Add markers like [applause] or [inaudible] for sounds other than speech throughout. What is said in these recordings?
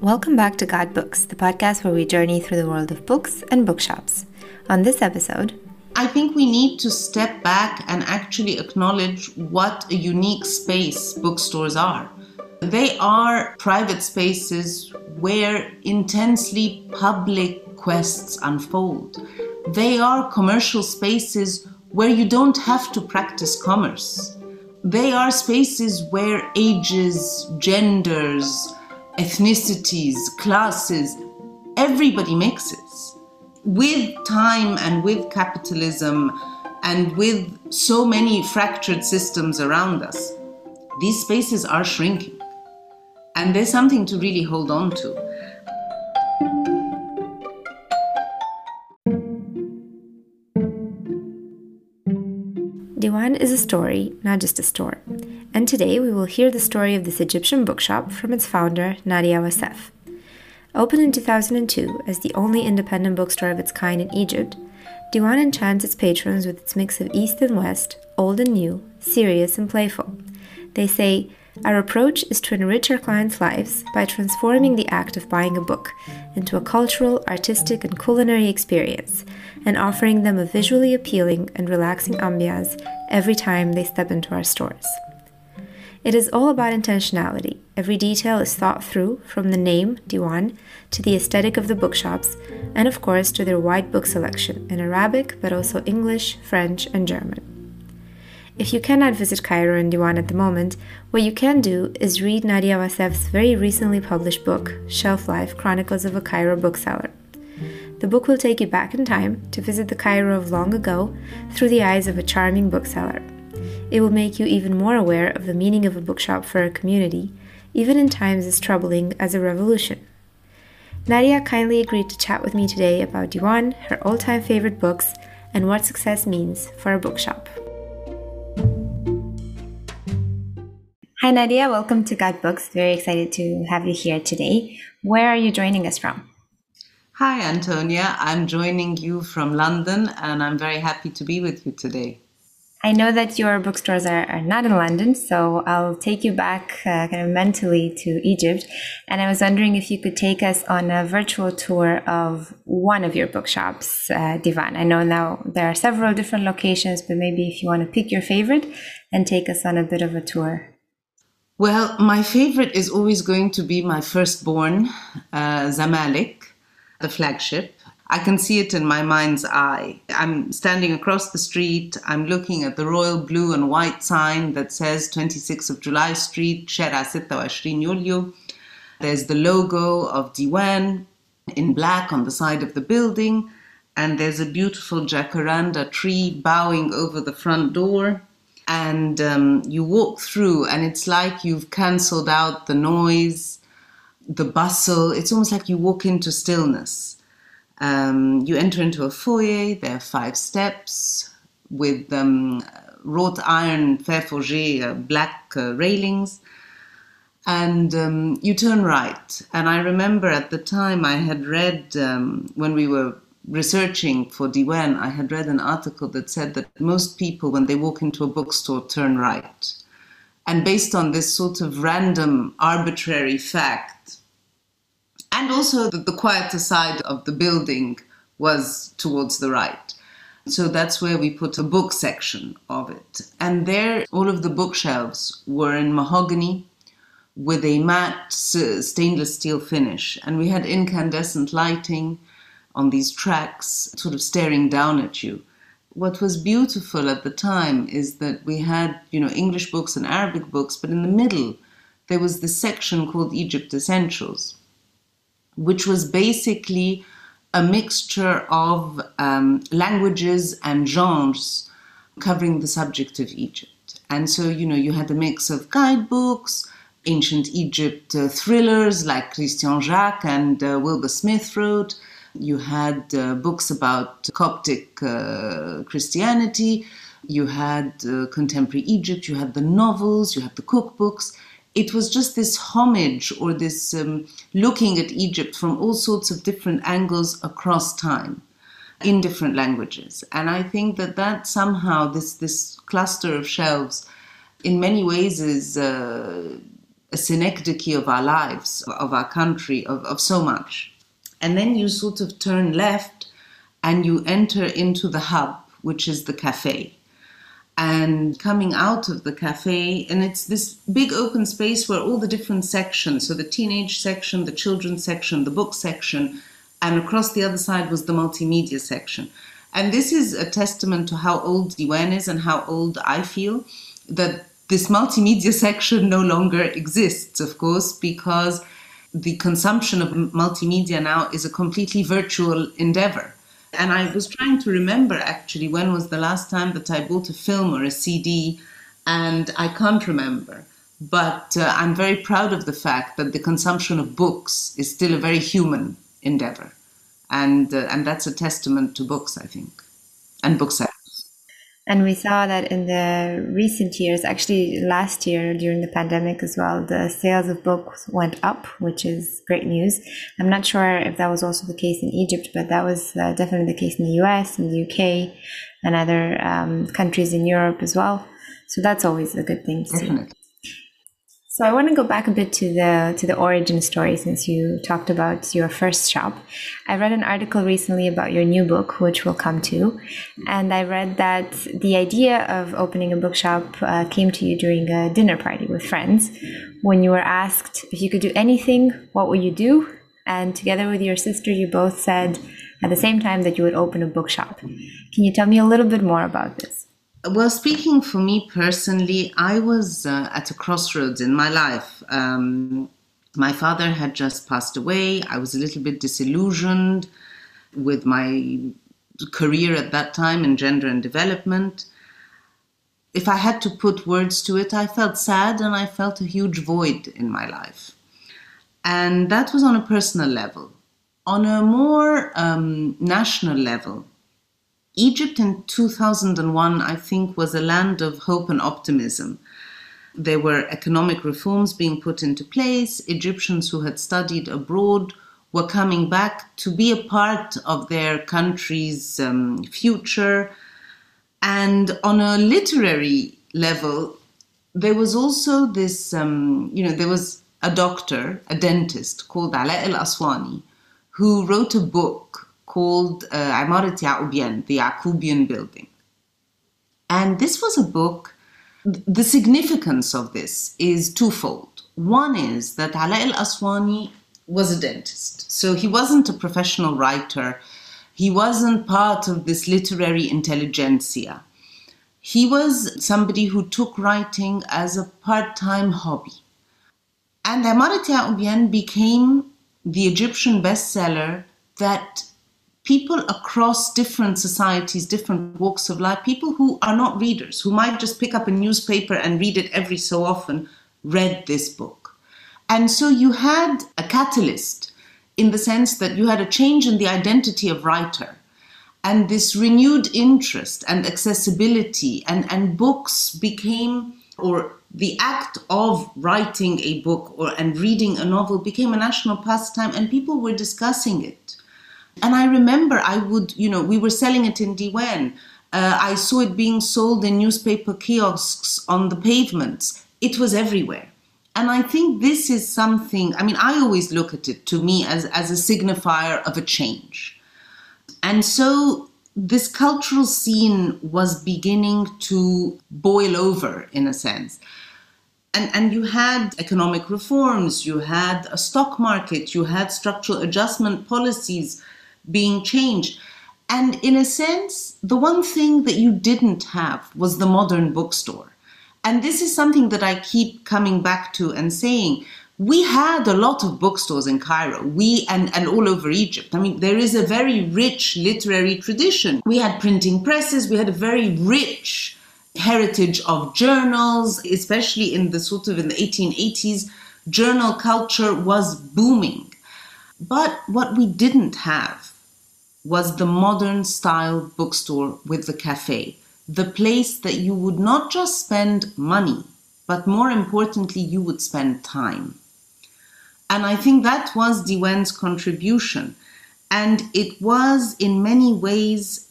Welcome back to God Books, the podcast where we journey through the world of books and bookshops. On this episode, I think we need to step back and actually acknowledge what a unique space bookstores are. They are private spaces where intensely public quests unfold. They are commercial spaces where you don't have to practice commerce. They are spaces where ages, genders, ethnicities, classes, everybody mixes. With time and with capitalism and with so many fractured systems around us, these spaces are shrinking. And there's something to really hold on to. Diwan is a story, not just a store. And today we will hear the story of this Egyptian bookshop from its founder, Nadia Wassef. Opened in 2002 as the only independent bookstore of its kind in Egypt, Diwan enchants its patrons with its mix of East and West, old and new, serious and playful. They say, our approach is to enrich our clients' lives by transforming the act of buying a book into a cultural, artistic, and culinary experience, and offering them a visually appealing and relaxing ambiance every time they step into our stores. It is all about intentionality. Every detail is thought through, from the name, Diwan, to the aesthetic of the bookshops, and of course to their wide book selection in Arabic, but also English, French, and German. If you cannot visit Cairo and Diwan at the moment, what you can do is read Nadia Wassef's very recently published book, Shelf Life Chronicles of a Cairo Bookseller. The book will take you back in time to visit the Cairo of long ago through the eyes of a charming bookseller. It will make you even more aware of the meaning of a bookshop for a community, even in times as troubling as a revolution. Nadia kindly agreed to chat with me today about Diwan, her all time favorite books, and what success means for a bookshop. Hi, Nadia. Welcome to God Books. Very excited to have you here today. Where are you joining us from? Hi, Antonia. I'm joining you from London and I'm very happy to be with you today. I know that your bookstores are, are not in London, so I'll take you back uh, kind of mentally to Egypt. And I was wondering if you could take us on a virtual tour of one of your bookshops, uh, Divan. I know now there are several different locations, but maybe if you want to pick your favorite and take us on a bit of a tour. Well, my favorite is always going to be my firstborn, uh, Zamalek, the flagship. I can see it in my mind's eye. I'm standing across the street. I'm looking at the royal blue and white sign that says 26th of July Street, 26 Yulio. There's the logo of Diwan in black on the side of the building. And there's a beautiful jacaranda tree bowing over the front door and um, you walk through and it's like you've cancelled out the noise the bustle it's almost like you walk into stillness um, you enter into a foyer there are five steps with um, wrought iron fer forgé uh, black uh, railings and um, you turn right and i remember at the time i had read um, when we were researching for Diwan, I had read an article that said that most people, when they walk into a bookstore, turn right. And based on this sort of random, arbitrary fact, and also that the quieter side of the building was towards the right. So that's where we put a book section of it. And there, all of the bookshelves were in mahogany with a matte stainless steel finish. And we had incandescent lighting on these tracks, sort of staring down at you. What was beautiful at the time is that we had, you know, English books and Arabic books, but in the middle there was this section called Egypt Essentials, which was basically a mixture of um, languages and genres covering the subject of Egypt. And so, you know, you had a mix of guidebooks, ancient Egypt uh, thrillers like Christian Jacq and uh, Wilbur Smith wrote, you had uh, books about Coptic uh, Christianity. You had uh, contemporary Egypt. You had the novels. You had the cookbooks. It was just this homage or this um, looking at Egypt from all sorts of different angles across time in different languages. And I think that that somehow, this, this cluster of shelves, in many ways is uh, a synecdoche of our lives, of our country, of, of so much. And then you sort of turn left and you enter into the hub, which is the cafe. And coming out of the cafe, and it's this big open space where all the different sections so the teenage section, the children's section, the book section, and across the other side was the multimedia section. And this is a testament to how old Diwan is and how old I feel that this multimedia [laughs] section no longer exists, of course, because the consumption of multimedia now is a completely virtual endeavor. And I was trying to remember actually when was the last time that I bought a film or a CD, and I can't remember. But uh, I'm very proud of the fact that the consumption of books is still a very human endeavor. And, uh, and that's a testament to books, I think, and booksellers. And we saw that in the recent years, actually last year during the pandemic as well, the sales of books went up, which is great news. I'm not sure if that was also the case in Egypt, but that was uh, definitely the case in the US and the UK and other um, countries in Europe as well. So that's always a good thing to see. So I want to go back a bit to the to the origin story since you talked about your first shop. I read an article recently about your new book, which we'll come to, and I read that the idea of opening a bookshop uh, came to you during a dinner party with friends, when you were asked if you could do anything, what would you do? And together with your sister, you both said at the same time that you would open a bookshop. Can you tell me a little bit more about this? Well, speaking for me personally, I was uh, at a crossroads in my life. Um, my father had just passed away. I was a little bit disillusioned with my career at that time in gender and development. If I had to put words to it, I felt sad and I felt a huge void in my life. And that was on a personal level. On a more um, national level, Egypt in 2001, I think, was a land of hope and optimism. There were economic reforms being put into place. Egyptians who had studied abroad were coming back to be a part of their country's um, future. And on a literary level, there was also this, um, you know, there was a doctor, a dentist called Ala el Aswani, who wrote a book called uh, Imarat Ya'ubian, the Yacoubian building. And this was a book, the significance of this is twofold. One is that Ala al Aswani was a dentist, so he wasn't a professional writer, he wasn't part of this literary intelligentsia. He was somebody who took writing as a part time hobby. And Imarat Ya'ubian became the Egyptian bestseller that people across different societies, different walks of life, people who are not readers, who might just pick up a newspaper and read it every so often, read this book. And so you had a catalyst in the sense that you had a change in the identity of writer and this renewed interest and accessibility and, and books became or the act of writing a book or and reading a novel became a national pastime and people were discussing it and I remember I would, you know, we were selling it in Diwan. Uh, I saw it being sold in newspaper kiosks on the pavements. It was everywhere. And I think this is something, I mean, I always look at it to me as, as a signifier of a change. And so this cultural scene was beginning to boil over in a sense. And, and you had economic reforms, you had a stock market, you had structural adjustment policies being changed. And in a sense, the one thing that you didn't have was the modern bookstore. And this is something that I keep coming back to and saying. We had a lot of bookstores in Cairo, we and, and all over Egypt. I mean, there is a very rich literary tradition. We had printing presses, we had a very rich heritage of journals, especially in the sort of in the 1880s, journal culture was booming. But what we didn't have was the modern style bookstore with the cafe, the place that you would not just spend money, but more importantly, you would spend time. And I think that was Diwan's contribution. And it was in many ways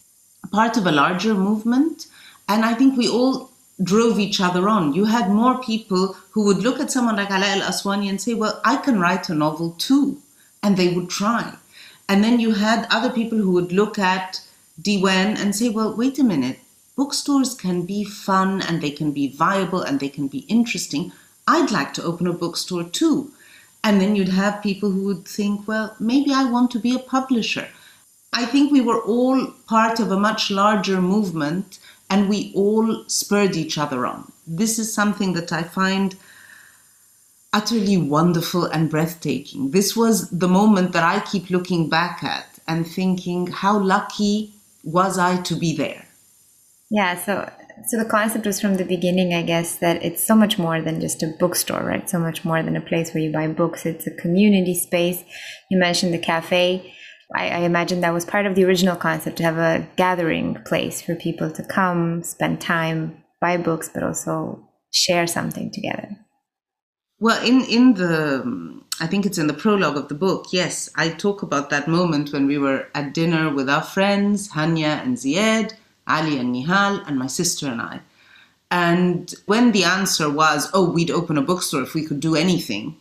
part of a larger movement. And I think we all drove each other on. You had more people who would look at someone like Ala al Aswani and say, Well, I can write a novel too. And they would try. And then you had other people who would look at Diwan and say, Well, wait a minute. Bookstores can be fun and they can be viable and they can be interesting. I'd like to open a bookstore too. And then you'd have people who would think, Well, maybe I want to be a publisher. I think we were all part of a much larger movement and we all spurred each other on. This is something that I find utterly wonderful and breathtaking. This was the moment that I keep looking back at and thinking, how lucky was I to be there? Yeah, so so the concept was from the beginning, I guess, that it's so much more than just a bookstore, right? So much more than a place where you buy books. It's a community space. You mentioned the cafe. I, I imagine that was part of the original concept to have a gathering place for people to come, spend time, buy books, but also share something together. Well, in in the I think it's in the prologue of the book. Yes, I talk about that moment when we were at dinner with our friends Hanya and Ziad, Ali and Nihal, and my sister and I. And when the answer was, "Oh, we'd open a bookstore if we could do anything,"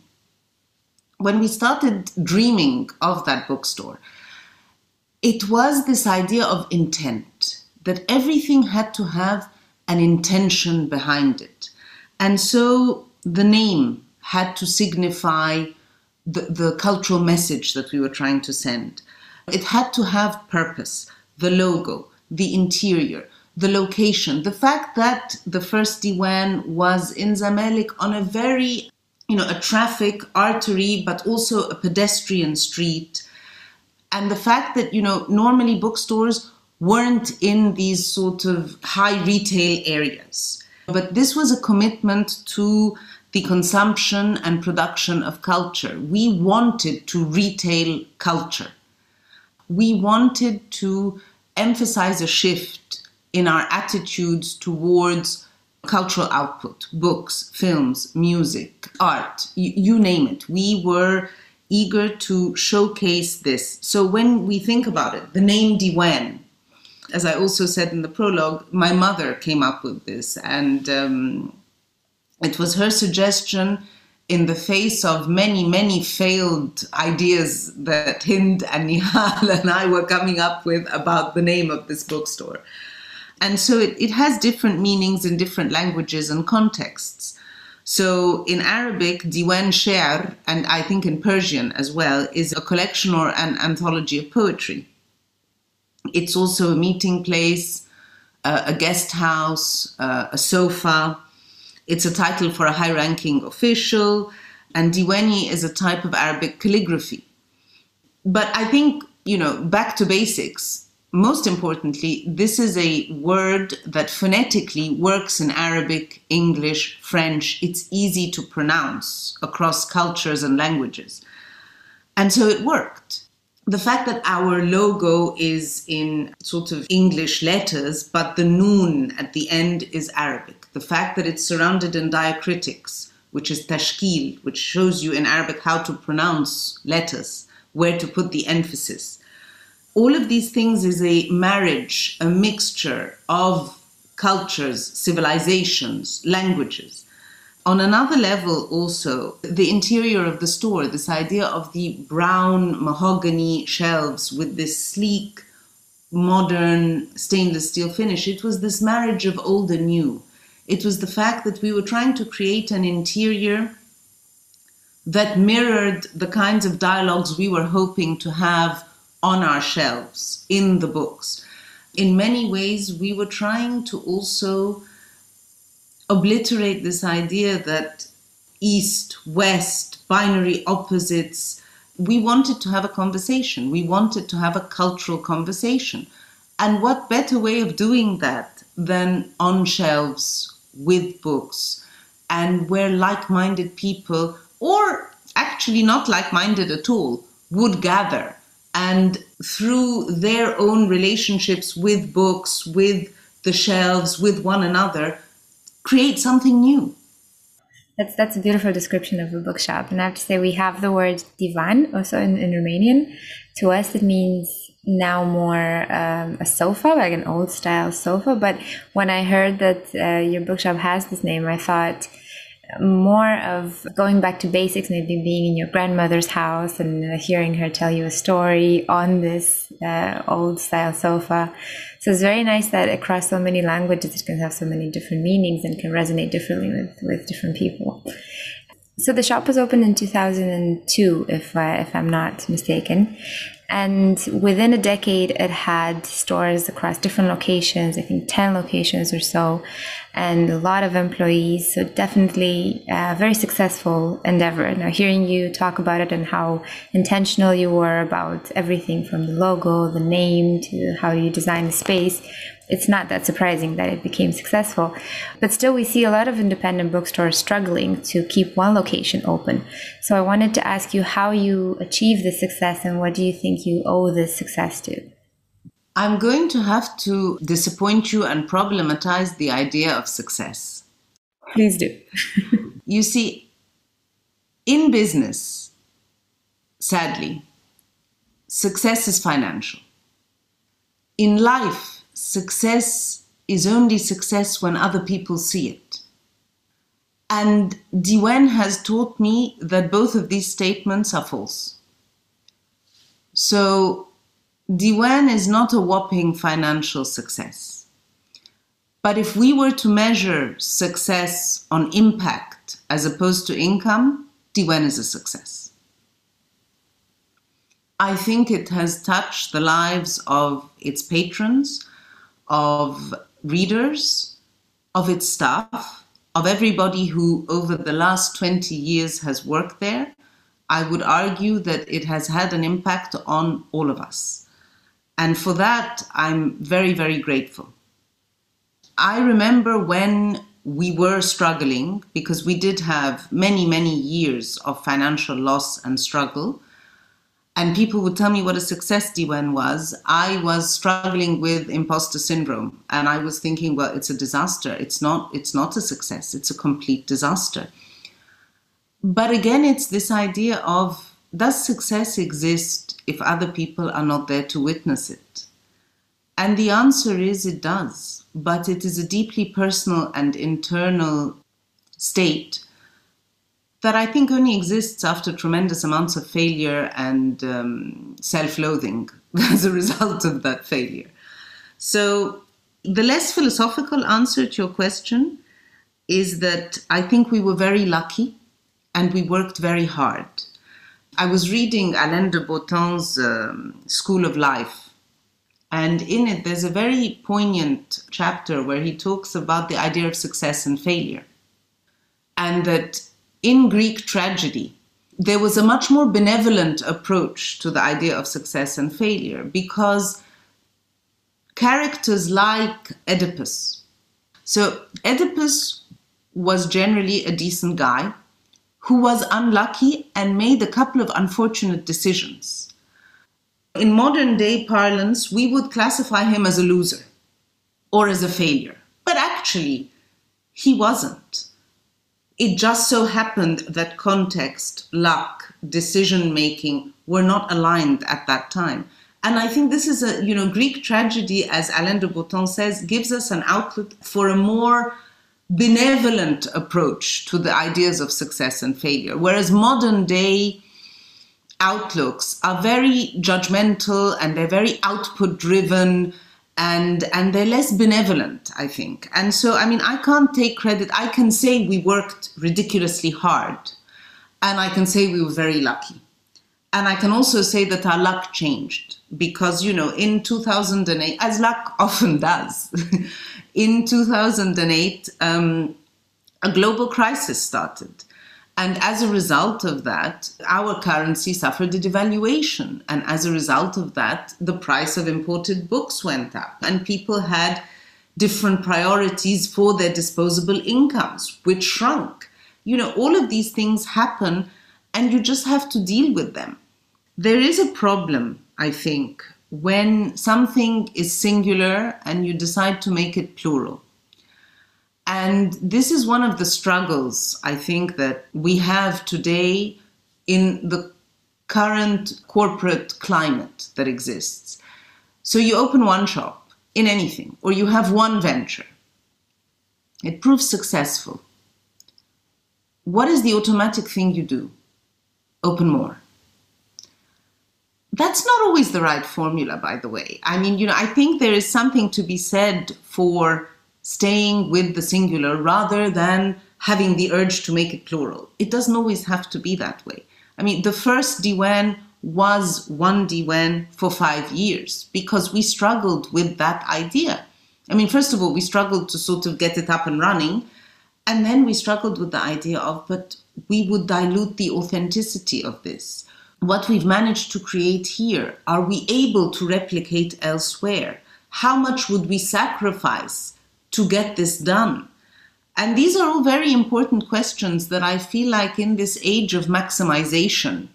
when we started dreaming of that bookstore, it was this idea of intent that everything had to have an intention behind it. And so the name had to signify the, the cultural message that we were trying to send. It had to have purpose, the logo, the interior, the location, the fact that the first Diwan was in Zamalek on a very, you know, a traffic artery, but also a pedestrian street. And the fact that you know normally bookstores weren't in these sort of high retail areas. But this was a commitment to the consumption and production of culture. We wanted to retail culture. We wanted to emphasize a shift in our attitudes towards cultural output books films music art you, you name it. We were eager to showcase this. So when we think about it, the name Diwan, as I also said in the prologue, my mother came up with this, and um, it was her suggestion in the face of many, many failed ideas that Hind and Nihal [laughs] and I were coming up with about the name of this bookstore. And so it, it has different meanings in different languages and contexts. So in Arabic, Diwan Sher, and I think in Persian as well, is a collection or an anthology of poetry. It's also a meeting place, uh, a guest house, uh, a sofa. It's a title for a high ranking official, and Diwani is a type of Arabic calligraphy. But I think, you know, back to basics, most importantly, this is a word that phonetically works in Arabic, English, French. It's easy to pronounce across cultures and languages. And so it worked. The fact that our logo is in sort of English letters, but the noon at the end is Arabic. The fact that it's surrounded in diacritics, which is tashkil, which shows you in Arabic how to pronounce letters, where to put the emphasis all of these things is a marriage, a mixture of cultures, civilizations, languages. On another level, also, the interior of the store, this idea of the brown mahogany shelves with this sleek, modern stainless steel finish, it was this marriage of old and new. It was the fact that we were trying to create an interior that mirrored the kinds of dialogues we were hoping to have on our shelves in the books. In many ways, we were trying to also obliterate this idea that East, West, binary opposites, we wanted to have a conversation. We wanted to have a cultural conversation. And what better way of doing that than on shelves with books and where like minded people, or actually not like minded at all, would gather and through their own relationships with books, with the shelves, with one another, create something new. That's that's a beautiful description of a bookshop. And I have to say we have the word divan also in, in Romanian. To us it means now more um, a sofa, like an old style sofa. But when I heard that uh, your bookshop has this name, I thought more of going back to basics, maybe being in your grandmother's house and hearing her tell you a story on this uh, old style sofa. So it's very nice that across so many languages it can have so many different meanings and can resonate differently with, with different people. So the shop was opened in 2002, if I, if I'm not mistaken, and within a decade, it had stores across different locations, I think 10 locations or so, and a lot of employees. So, definitely a very successful endeavor. Now, hearing you talk about it and how intentional you were about everything from the logo, the name, to how you design the space it's not that surprising that it became successful. But still, we see a lot of independent bookstores struggling to keep one location open. So I wanted to ask you how you achieve this success and what do you think you owe this success to? I'm going to have to disappoint you and problematize the idea of success. Please do. [laughs] you see, in business, sadly, success is financial. In life, success is only success when other people see it. And Diwan has taught me that both of these statements are false. So, Diwan is not a whopping financial success. But if we were to measure success on impact as opposed to income, Diwan is a success. I think it has touched the lives of its patrons, of readers, of its staff, of everybody who over the last 20 years has worked there, I would argue that it has had an impact on all of us. And for that, I'm very, very grateful. I remember when we were struggling because we did have many, many years of financial loss and struggle and people would tell me what a success Diwan was, I was struggling with imposter syndrome. And I was thinking, well, it's a disaster. It's not, it's not a success, it's a complete disaster. But again, it's this idea of does success exist if other people are not there to witness it? And the answer is it does, but it is a deeply personal and internal state that I think only exists after tremendous amounts of failure and um, self loathing [laughs] as a result of that failure. So, the less philosophical answer to your question is that I think we were very lucky and we worked very hard. I was reading Alain de Botton's um, School of Life, and in it, there's a very poignant chapter where he talks about the idea of success and failure. And that in Greek tragedy, there was a much more benevolent approach to the idea of success and failure because characters like Oedipus. So, Oedipus was generally a decent guy who was unlucky and made a couple of unfortunate decisions. In modern day parlance, we would classify him as a loser or as a failure, but actually, he wasn't it just so happened that context, luck, decision making were not aligned at that time. And I think this is a, you know, Greek tragedy, as Alain de Botton says, gives us an outlet for a more benevolent approach to the ideas of success and failure. Whereas modern day outlooks are very judgmental and they're very output driven and and they're less benevolent i think. And so i mean i can't take credit. I can say we worked ridiculously hard and i can say we were very lucky. And i can also say that our luck changed because you know in 2008 as luck [laughs] often does in 2008 um, a global crisis started and as a result of that, our currency suffered a devaluation. And as a result of that, the price of imported books went up. And people had different priorities for their disposable incomes, which shrunk. You know, all of these things happen, and you just have to deal with them. There is a problem, I think, when something is singular and you decide to make it plural. And this is one of the struggles I think that we have today in the current corporate climate that exists. So you open one shop in anything, or you have one venture. It proves successful. What is the automatic thing you do? Open more. That's not always the right formula, by the way. I mean, you know, I think there is something to be said for staying with the singular rather than having the urge to make it plural. It doesn't always have to be that way. I mean, the first diwan was one diwan for five years because we struggled with that idea. I mean, first of all, we struggled to sort of get it up and running. And then we struggled with the idea of, but we would dilute the authenticity of this. What we've managed to create here, are we able to replicate elsewhere? How much would we sacrifice to get this done? And these are all very important questions that I feel like in this age of maximization,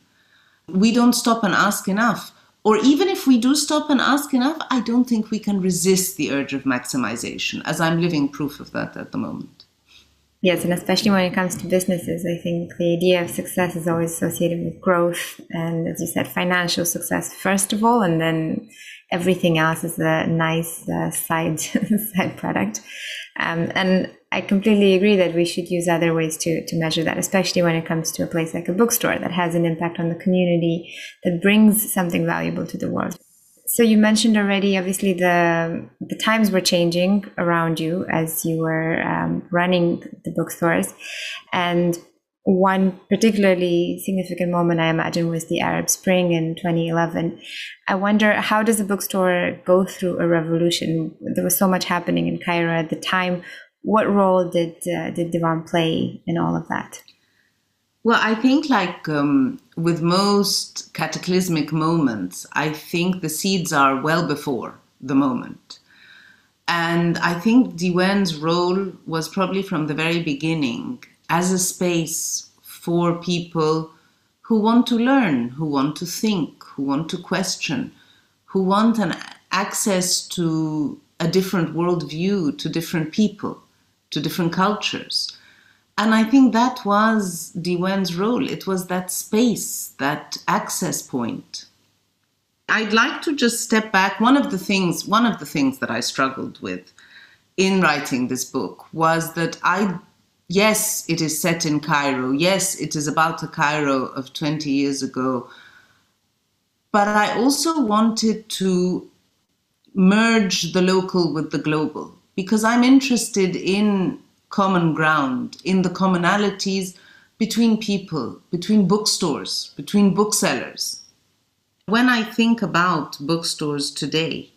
we don't stop and ask enough. Or even if we do stop and ask enough, I don't think we can resist the urge of maximization, as I'm living proof of that at the moment. Yes, and especially when it comes to businesses, I think the idea of success is always associated with growth and, as you said, financial success first of all, and then everything else is a nice uh, side [laughs] side product. Um, and I completely agree that we should use other ways to to measure that, especially when it comes to a place like a bookstore that has an impact on the community, that brings something valuable to the world. So you mentioned already, obviously the the times were changing around you as you were um, running the bookstores, and one particularly significant moment I imagine was the Arab Spring in 2011. I wonder how does a bookstore go through a revolution? There was so much happening in Cairo at the time. What role did uh, did Diwan play in all of that? Well, I think, like um, with most cataclysmic moments, I think the seeds are well before the moment. And I think Diwan's role was probably from the very beginning as a space for people who want to learn, who want to think, who want to question, who want an access to a different worldview, to different people, to different cultures. And I think that was Diwan's role. It was that space, that access point. I'd like to just step back. One of the things, one of the things that I struggled with in writing this book was that I, yes, it is set in Cairo. Yes, it is about the Cairo of 20 years ago. But I also wanted to merge the local with the global because I'm interested in common ground, in the commonalities between people, between bookstores, between booksellers. When I think about bookstores today,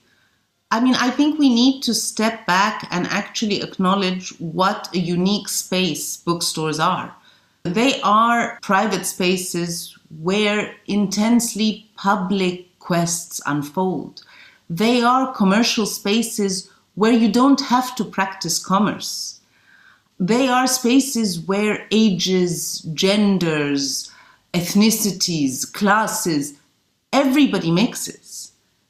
I mean, I think we need to step back and actually acknowledge what a unique space bookstores are. They are private spaces where intensely public quests unfold. They are commercial spaces where you don't have to practice commerce they are spaces where ages, genders, ethnicities, classes, everybody mixes.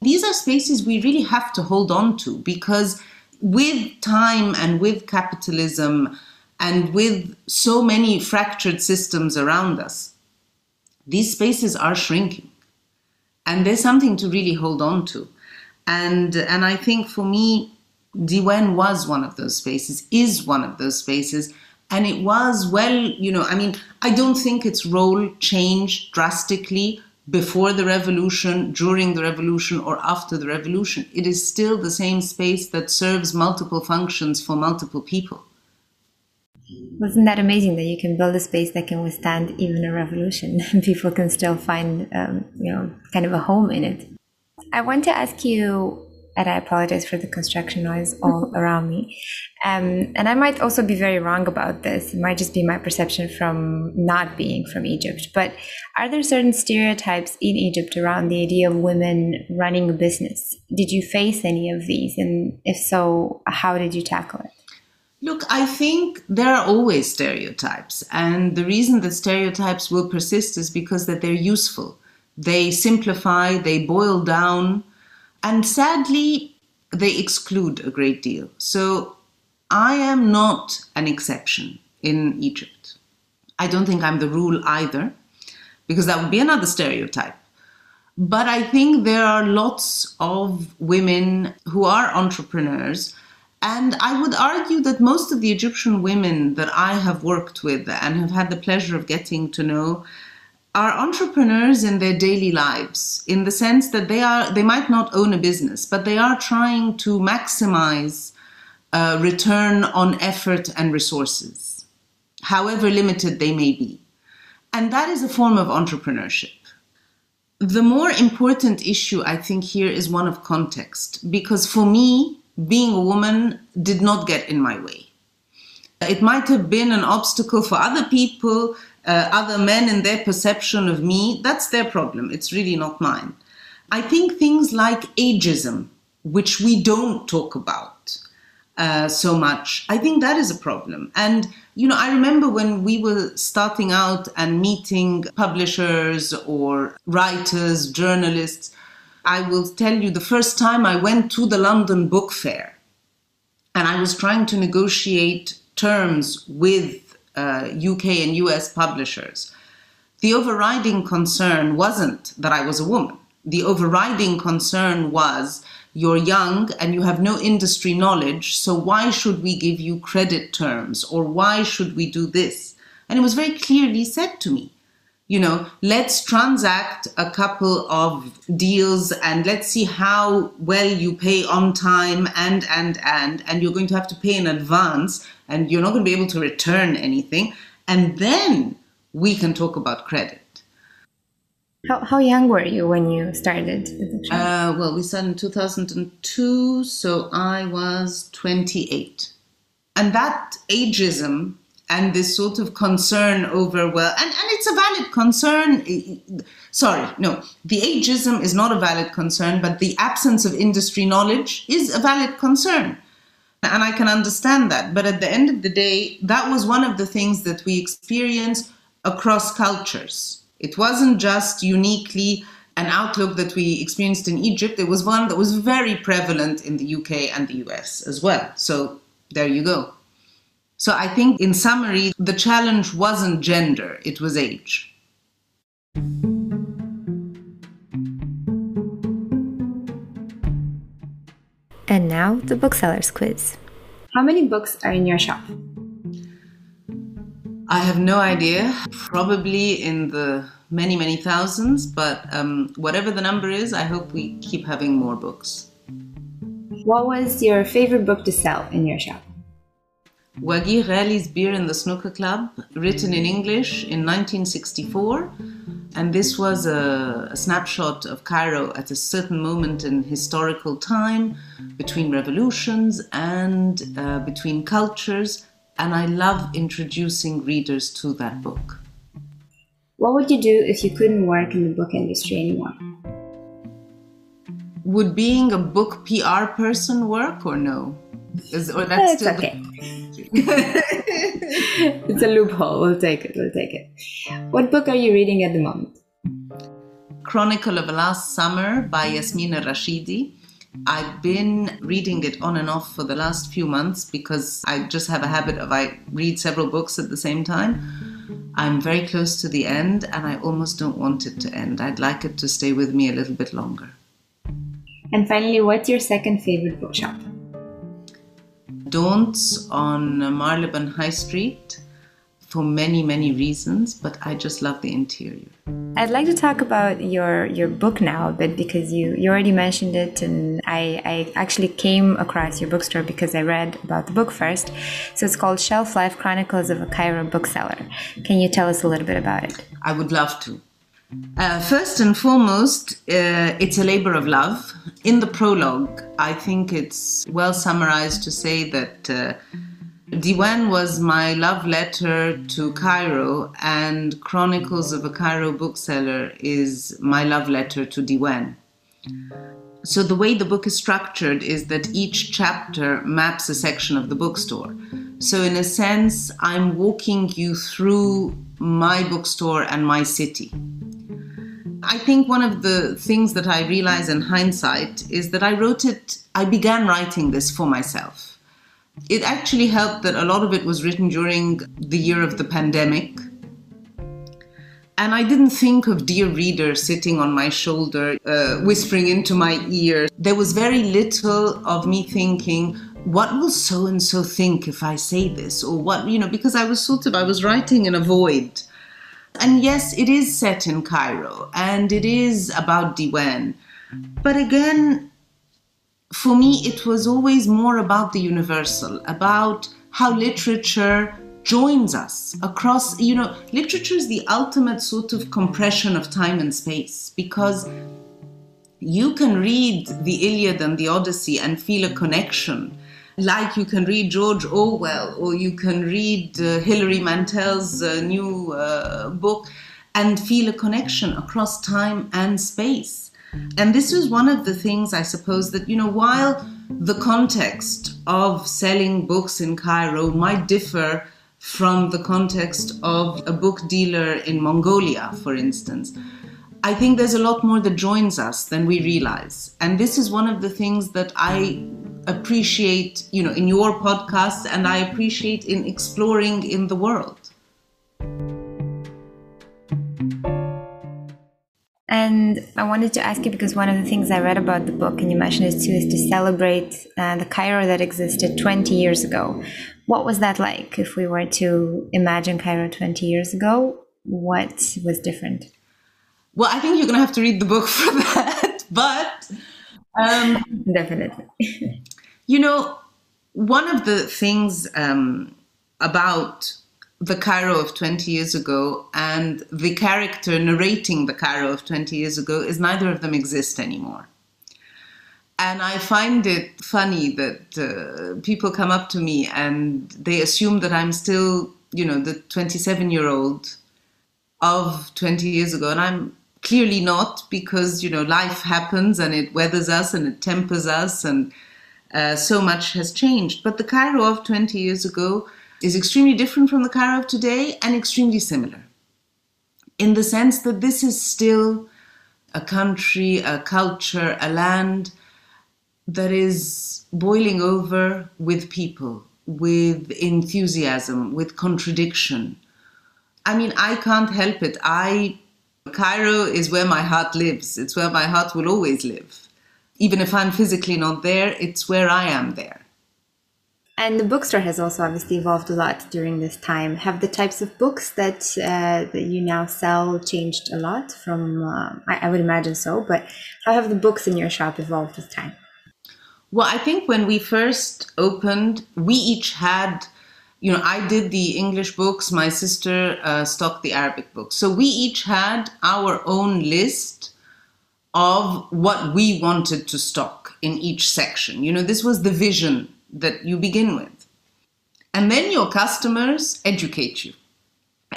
These are spaces we really have to hold on to because with time and with capitalism and with so many fractured systems around us, these spaces are shrinking. And there's something to really hold on to. And, and I think for me, Diwan was one of those spaces, is one of those spaces. And it was well, you know, I mean, I don't think its role changed drastically before the revolution, during the revolution, or after the revolution. It is still the same space that serves multiple functions for multiple people. Wasn't that amazing that you can build a space that can withstand even a revolution and [laughs] people can still find, um, you know, kind of a home in it? I want to ask you and I apologize for the construction noise all [laughs] around me. Um, and I might also be very wrong about this. It might just be my perception from not being from Egypt. But are there certain stereotypes in Egypt around the idea of women running a business? Did you face any of these? And if so, how did you tackle it? Look, I think there are always stereotypes. And the reason that stereotypes will persist is because that they're useful. They simplify, they boil down and sadly, they exclude a great deal. So I am not an exception in Egypt. I don't think I'm the rule either, because that would be another stereotype. But I think there are lots of women who are entrepreneurs. And I would argue that most of the Egyptian women that I have worked with and have had the pleasure of getting to know are entrepreneurs in their daily lives in the sense that they are they might not own a business but they are trying to maximize uh, return on effort and resources however limited they may be and that is a form of entrepreneurship the more important issue, I think, here is one of context, because for me, being a woman did not get in my way. It might have been an obstacle for other people, uh, other men and their perception of me. That's their problem. It's really not mine. I think things like ageism, which we don't talk about uh, so much, I think that is a problem. And you know, I remember when we were starting out and meeting publishers or writers, journalists. I will tell you the first time I went to the London Book Fair and I was trying to negotiate terms with uh, UK and US publishers. The overriding concern wasn't that I was a woman. The overriding concern was you're young and you have no industry knowledge, so why should we give you credit terms or why should we do this? And it was very clearly said to me, you know, let's transact a couple of deals and let's see how well you pay on time and, and, and, and you're going to have to pay in advance and you're not going to be able to return anything. And then we can talk about credit. How, how young were you when you started Uh, well, we started in 2002, so I was 28. And that ageism and this sort of concern over, well, and, and it's a valid concern. Sorry, no, the ageism is not a valid concern, but the absence of industry knowledge is a valid concern. And I can understand that. But at the end of the day, that was one of the things that we experienced across cultures it wasn't just uniquely an outlook that we experienced in Egypt, it was one that was very prevalent in the UK and the US as well. So there you go. So I think, in summary, the challenge wasn't gender, it was age. And now the bookseller's quiz. How many books are in your shop? I have no idea. Probably in the many, many thousands, but um, whatever the number is, I hope we keep having more books. What was your favorite book to sell in your shop? Waguih Ghali's Beer in the Snooker Club, written in English in 1964. And this was a, a, snapshot of Cairo at a certain moment in historical time between revolutions and uh, between cultures. And I love introducing readers to that book. What would you do if you couldn't work in the book industry anymore? Would being a book PR person work or no? Is, or that's it's still okay. [laughs] it's a loophole. We'll take it. We'll take it. What book are you reading at the moment? Chronicle of a Last Summer by Yasmine El Rashidi. I've been reading it on and off for the last few months because I just have a habit of I read several books at the same time. I'm very close to the end and I almost don't want it to end. I'd like it to stay with me a little bit longer. And finally, what's your second favorite bookshop? On Marylebone High Street for many, many reasons, but I just love the interior. I'd like to talk about your your book now a bit because you, you already mentioned it and I, I actually came across your bookstore because I read about the book first. So it's called Shelf Life Chronicles of a Cairo Bookseller. Can you tell us a little bit about it? I would love to. Uh, first and foremost, uh, it's a labor of love. In the prologue, I think it's well summarized to say that uh, Diwan was my love letter to Cairo, and Chronicles of a Cairo Bookseller is my love letter to Diwan. So, the way the book is structured is that each chapter maps a section of the bookstore. So, in a sense, I'm walking you through my bookstore and my city. I think one of the things that I realize in hindsight is that I wrote it, I began writing this for myself it actually helped that a lot of it was written during the year of the pandemic. And I didn't think of dear reader sitting on my shoulder, uh, whispering into my ear. There was very little of me thinking, what will so and so think if I say this? Or what, you know, because I was sort of, I was writing in a void. And yes, it is set in Cairo and it is about Diwan. But again, for me, it was always more about the universal, about how literature joins us across, you know, literature is the ultimate sort of compression of time and space because you can read the Iliad and the Odyssey and feel a connection. Like you can read George Orwell or you can read uh, Hilary Mantel's uh, new uh, book and feel a connection across time and space. And this was one of the things I suppose that, you know, while the context of selling books in Cairo might differ from the context of a book dealer in Mongolia, for instance, I think there's a lot more that joins us than we realize. And this is one of the things that I appreciate, you know, in your podcast and I appreciate in exploring in the world. And I wanted to ask you because one of the things I read about the book, and you mentioned it too, is to celebrate uh, the Cairo that existed 20 years ago. What was that like? If we were to imagine Cairo 20 years ago, what was different? Well, I think you're going to have to read the book [laughs] for that. but um, definitely. [laughs] you know, one of the things um, about the Cairo of 20 years ago and the character narrating the Cairo of 20 years ago is neither of them exist anymore. And I find it funny that uh, people come up to me and they assume that I'm still, you know, the 27 year old of 20 years ago. And I'm clearly not because, you know, life happens and it weathers us and it tempers us and uh, so much has changed. But the Cairo of 20 years ago is extremely different from the Cairo of today and extremely similar in the sense that this is still a country, a culture, a land that is boiling over with people, with enthusiasm, with contradiction. I mean, I can't help it. I Cairo is where my heart lives. It's where my heart will always live. Even if I'm physically not there, it's where I am there. And the bookstore has also obviously evolved a lot during this time. Have the types of books that uh, that you now sell changed a lot from? Uh, I, I would imagine so, but how have the books in your shop evolved with time? Well, I think when we first opened, we each had, you know, I did the English books, my sister uh, stocked the Arabic books. So we each had our own list of what we wanted to stock in each section. You know, this was the vision that you begin with. And then your customers educate you.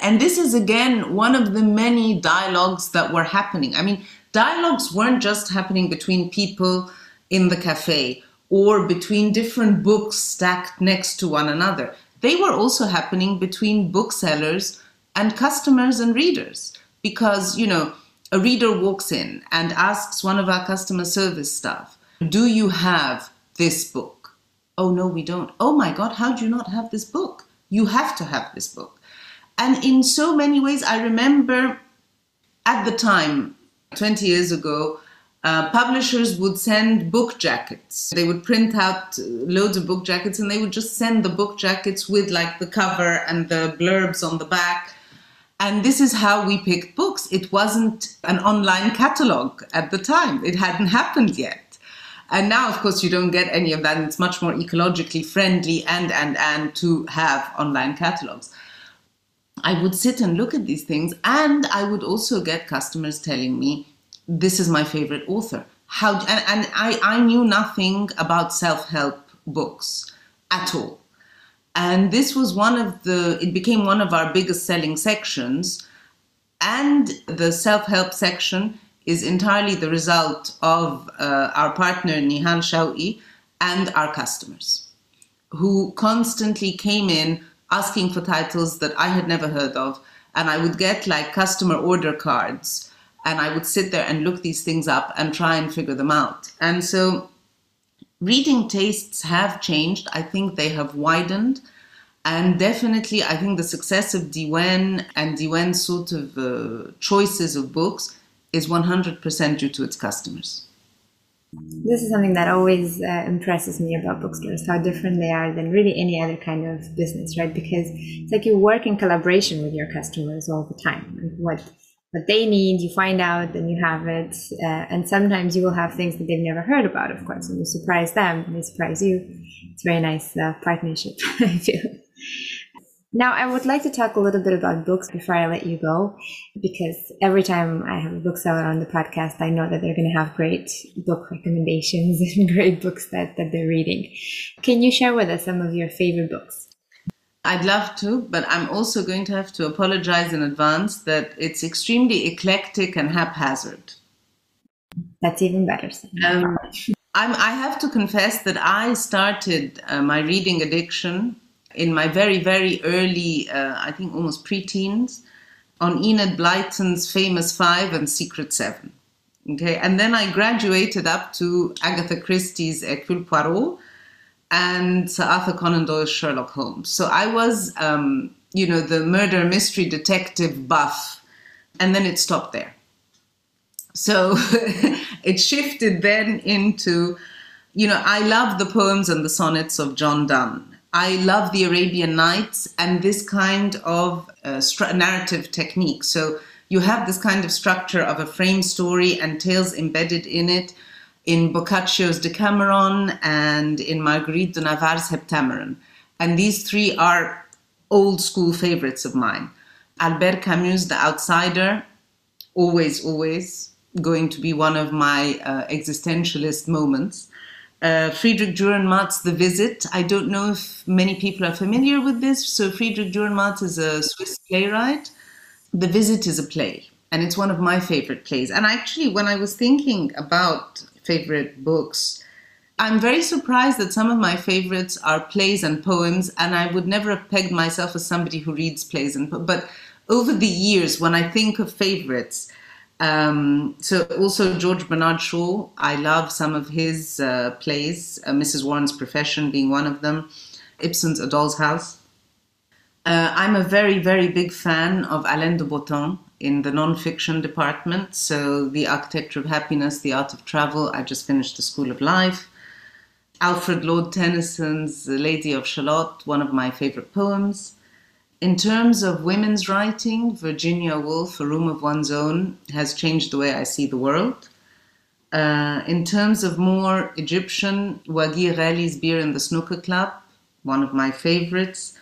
And this is again one of the many dialogues that were happening. I mean, dialogues weren't just happening between people in the cafe or between different books stacked next to one another. They were also happening between booksellers and customers and readers. Because, you know, a reader walks in and asks one of our customer service staff, Do you have this book? Oh, no, we don't. Oh my God, how do you not have this book? You have to have this book. And in so many ways, I remember at the time, 20 years ago, uh, publishers would send book jackets. They would print out loads of book jackets and they would just send the book jackets with like the cover and the blurbs on the back. And this is how we picked books. It wasn't an online catalog at the time, it hadn't happened yet. And now, of course, you don't get any of that. It's much more ecologically friendly and, and, and to have online catalogs. I would sit and look at these things, and I would also get customers telling me, this is my favorite author. How, and, and I, I knew nothing about self help books at all. And this was one of the, it became one of our biggest selling sections. And the self help section is entirely the result of uh, our partner Nihal Shawqi and our customers who constantly came in asking for titles that I had never heard of. And I would get like customer order cards and I would sit there and look these things up and try and figure them out. And so reading tastes have changed. I think they have widened. And definitely, I think the success of Diwan and Diwan's sort of uh, choices of books is 100% due to its customers. This is something that always uh, impresses me about bookstores, how different they are than really any other kind of business, right? Because it's like you work in collaboration with your customers all the time. What what they need, you find out, then you have it. Uh, and sometimes you will have things that they've never heard about, of course, and you surprise them and they surprise you. It's very nice uh, partnership, [laughs] I feel. Now, I would like to talk a little bit about books before I let you go, because every time I have a bookseller on the podcast, I know that they're going to have great book recommendations [laughs] and great books that, that they're reading. Can you share with us some of your favorite books? I'd love to, but I'm also going to have to apologize in advance that it's extremely eclectic and haphazard. That's even better. Um, i have to confess that I started uh, my reading addiction in my very, very early, uh, I think almost preteens, on Enid Blyton's Famous Five and Secret Seven. Okay, and then I graduated up to Agatha Christie's Hercule Poirot and Sir Arthur Conan Doyle's Sherlock Holmes. So I was, um, you know, the murder mystery detective buff, and then it stopped there. So [laughs] it shifted then into, you know, I love the poems and the sonnets of John Donne. I love the Arabian Nights and this kind of uh, narrative technique. So you have this kind of structure of a frame story and tales embedded in it in Boccaccio's Decameron and in Marguerite de Navarre's Heptameron. And these three are old school favorites of mine. Albert Camus' The Outsider, always, always going to be one of my uh, existentialist moments uh, Friedrich Dürrenmatt's The Visit. I don't know if many people are familiar with this. So, Friedrich Dürrenmatt is a Swiss playwright. The Visit is a play, and it's one of my favorite plays. And actually, when I was thinking about favorite books, I'm very surprised that some of my favorites are plays and poems, and I would never have pegged myself as somebody who reads plays and po- but over the years, when I think of favorites, um, so also George Bernard Shaw, I love some of his uh, plays, uh, Mrs. Warren's Profession being one of them, Ibsen's A Doll's House. Uh, I'm a very, very big fan of Alain de Botton in the non-fiction department. So The Architecture of Happiness, The Art of Travel, I just finished The School of Life. Alfred Lord Tennyson's The Lady of Shalott, one of my favorite poems. In terms of women's writing, Virginia Woolf, A Room of One's Own, has changed the way I see the world. Uh, in terms of more Egyptian, Waguih Ghali's Beer in the Snooker Club, one of my favorites,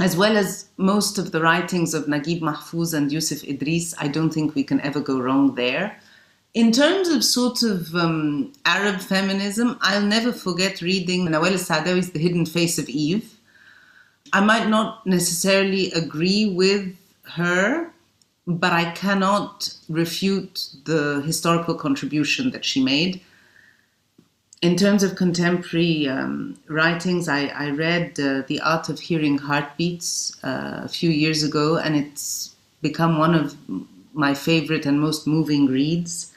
as well as most of the writings of Naguib Mahfouz and Yusuf Idris, I don't think we can ever go wrong there. In terms of sort of um, Arab feminism, I'll never forget reading Nawal Saadawi's The Hidden Face of Eve I might not necessarily agree with her, but I cannot refute the historical contribution that she made. In terms of contemporary um, writings, I, I read uh, The Art of Hearing Heartbeats uh, a few years ago, and it's become one of my favorite and most moving reads.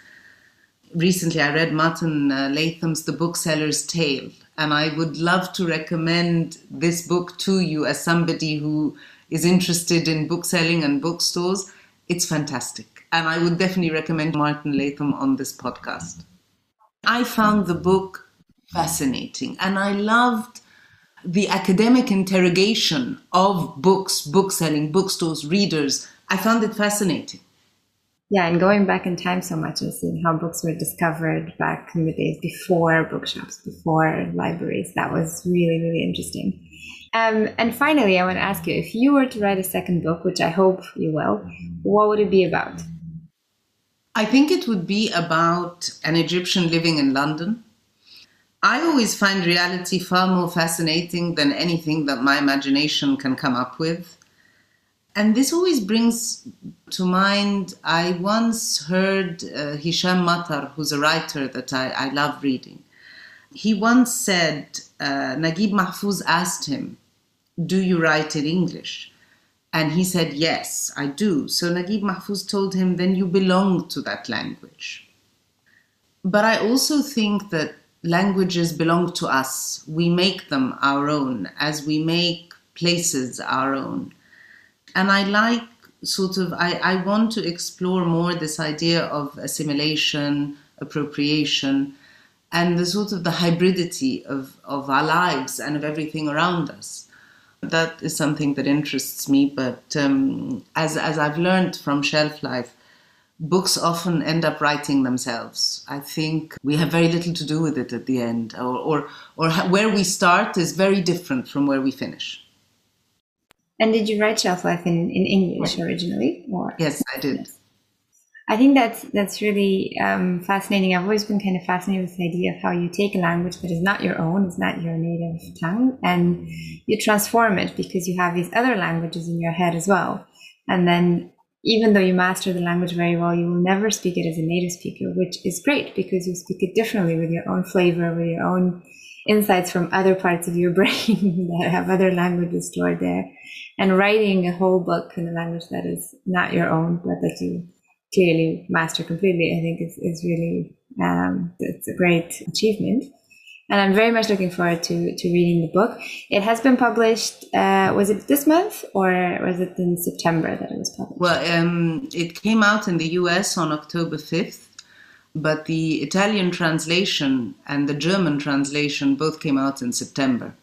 Recently, I read Martin uh, Latham's The Bookseller's Tale, and I would love to recommend this book to you as somebody who is interested in bookselling and bookstores. It's fantastic. And I would definitely recommend Martin Latham on this podcast. I found the book fascinating and I loved the academic interrogation of books, bookselling, bookstores, readers. I found it fascinating. Yeah, and going back in time so much and seeing how books were discovered back in the days before bookshops, before libraries. That was really, really interesting. Um, and finally, I want to ask you if you were to write a second book, which I hope you will, what would it be about? I think it would be about an Egyptian living in London. I always find reality far more fascinating than anything that my imagination can come up with. And this always brings to mind, I once heard uh, Hisham Matar, who's a writer that I, I love reading. He once said, uh, Naguib Mahfouz asked him, Do you write in English? And he said, Yes, I do. So Naguib Mahfouz told him, Then you belong to that language. But I also think that languages belong to us. We make them our own as we make places our own. And I like sort of, I, I want to explore more this idea of assimilation, appropriation, and the sort of the hybridity of, of our lives and of everything around us. That is something that interests me, but um, as, as I've learned from Shelf Life, books often end up writing themselves. I think we have very little to do with it at the end, or, or, or where we start is very different from where we finish. And did you write Shelf Life in, in English originally? Or? Yes, I did. I think that's that's really um, fascinating. I've always been kind of fascinated with the idea of how you take a language that is not your own, it's not your native tongue, and you transform it because you have these other languages in your head as well. And then even though you master the language very well, you will never speak it as a native speaker, which is great because you speak it differently with your own flavor, with your own insights from other parts of your [laughs] brain that have other languages stored there. And writing a whole book in a language that is not your own, but that you clearly master completely, I think is, is really, um, it's a great achievement and I'm very much looking forward to to reading the book. It has been published. Uh, was it this month or was it in September that it was published? Well, um, it came out in the U.S. on October fifth, but the Italian translation and the German translation both came out in September.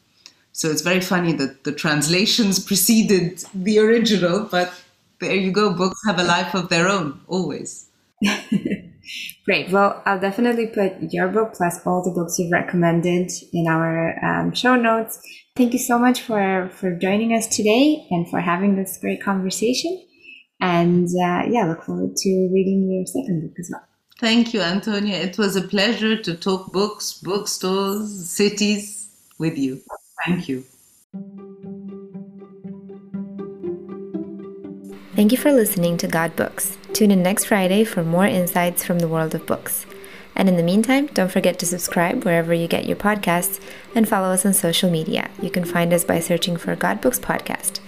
So it's very funny that the translations [laughs] preceded the original, but there you go. Books have a life of their own, always. [laughs] Great. Well, I'll definitely put your book plus all the books you've recommended in our um, show notes. Thank you so much for, for joining us today and for having this great conversation. And uh, yeah, look forward to reading your second book as well. Thank you, Antonia. It was a pleasure to talk books, bookstores, cities with you. Thank you. Thank you for listening to God Books. Tune in next Friday for more insights from the world of books. And in the meantime, don't forget to subscribe wherever you get your podcasts and follow us on social media. You can find us by searching for God Books Podcast.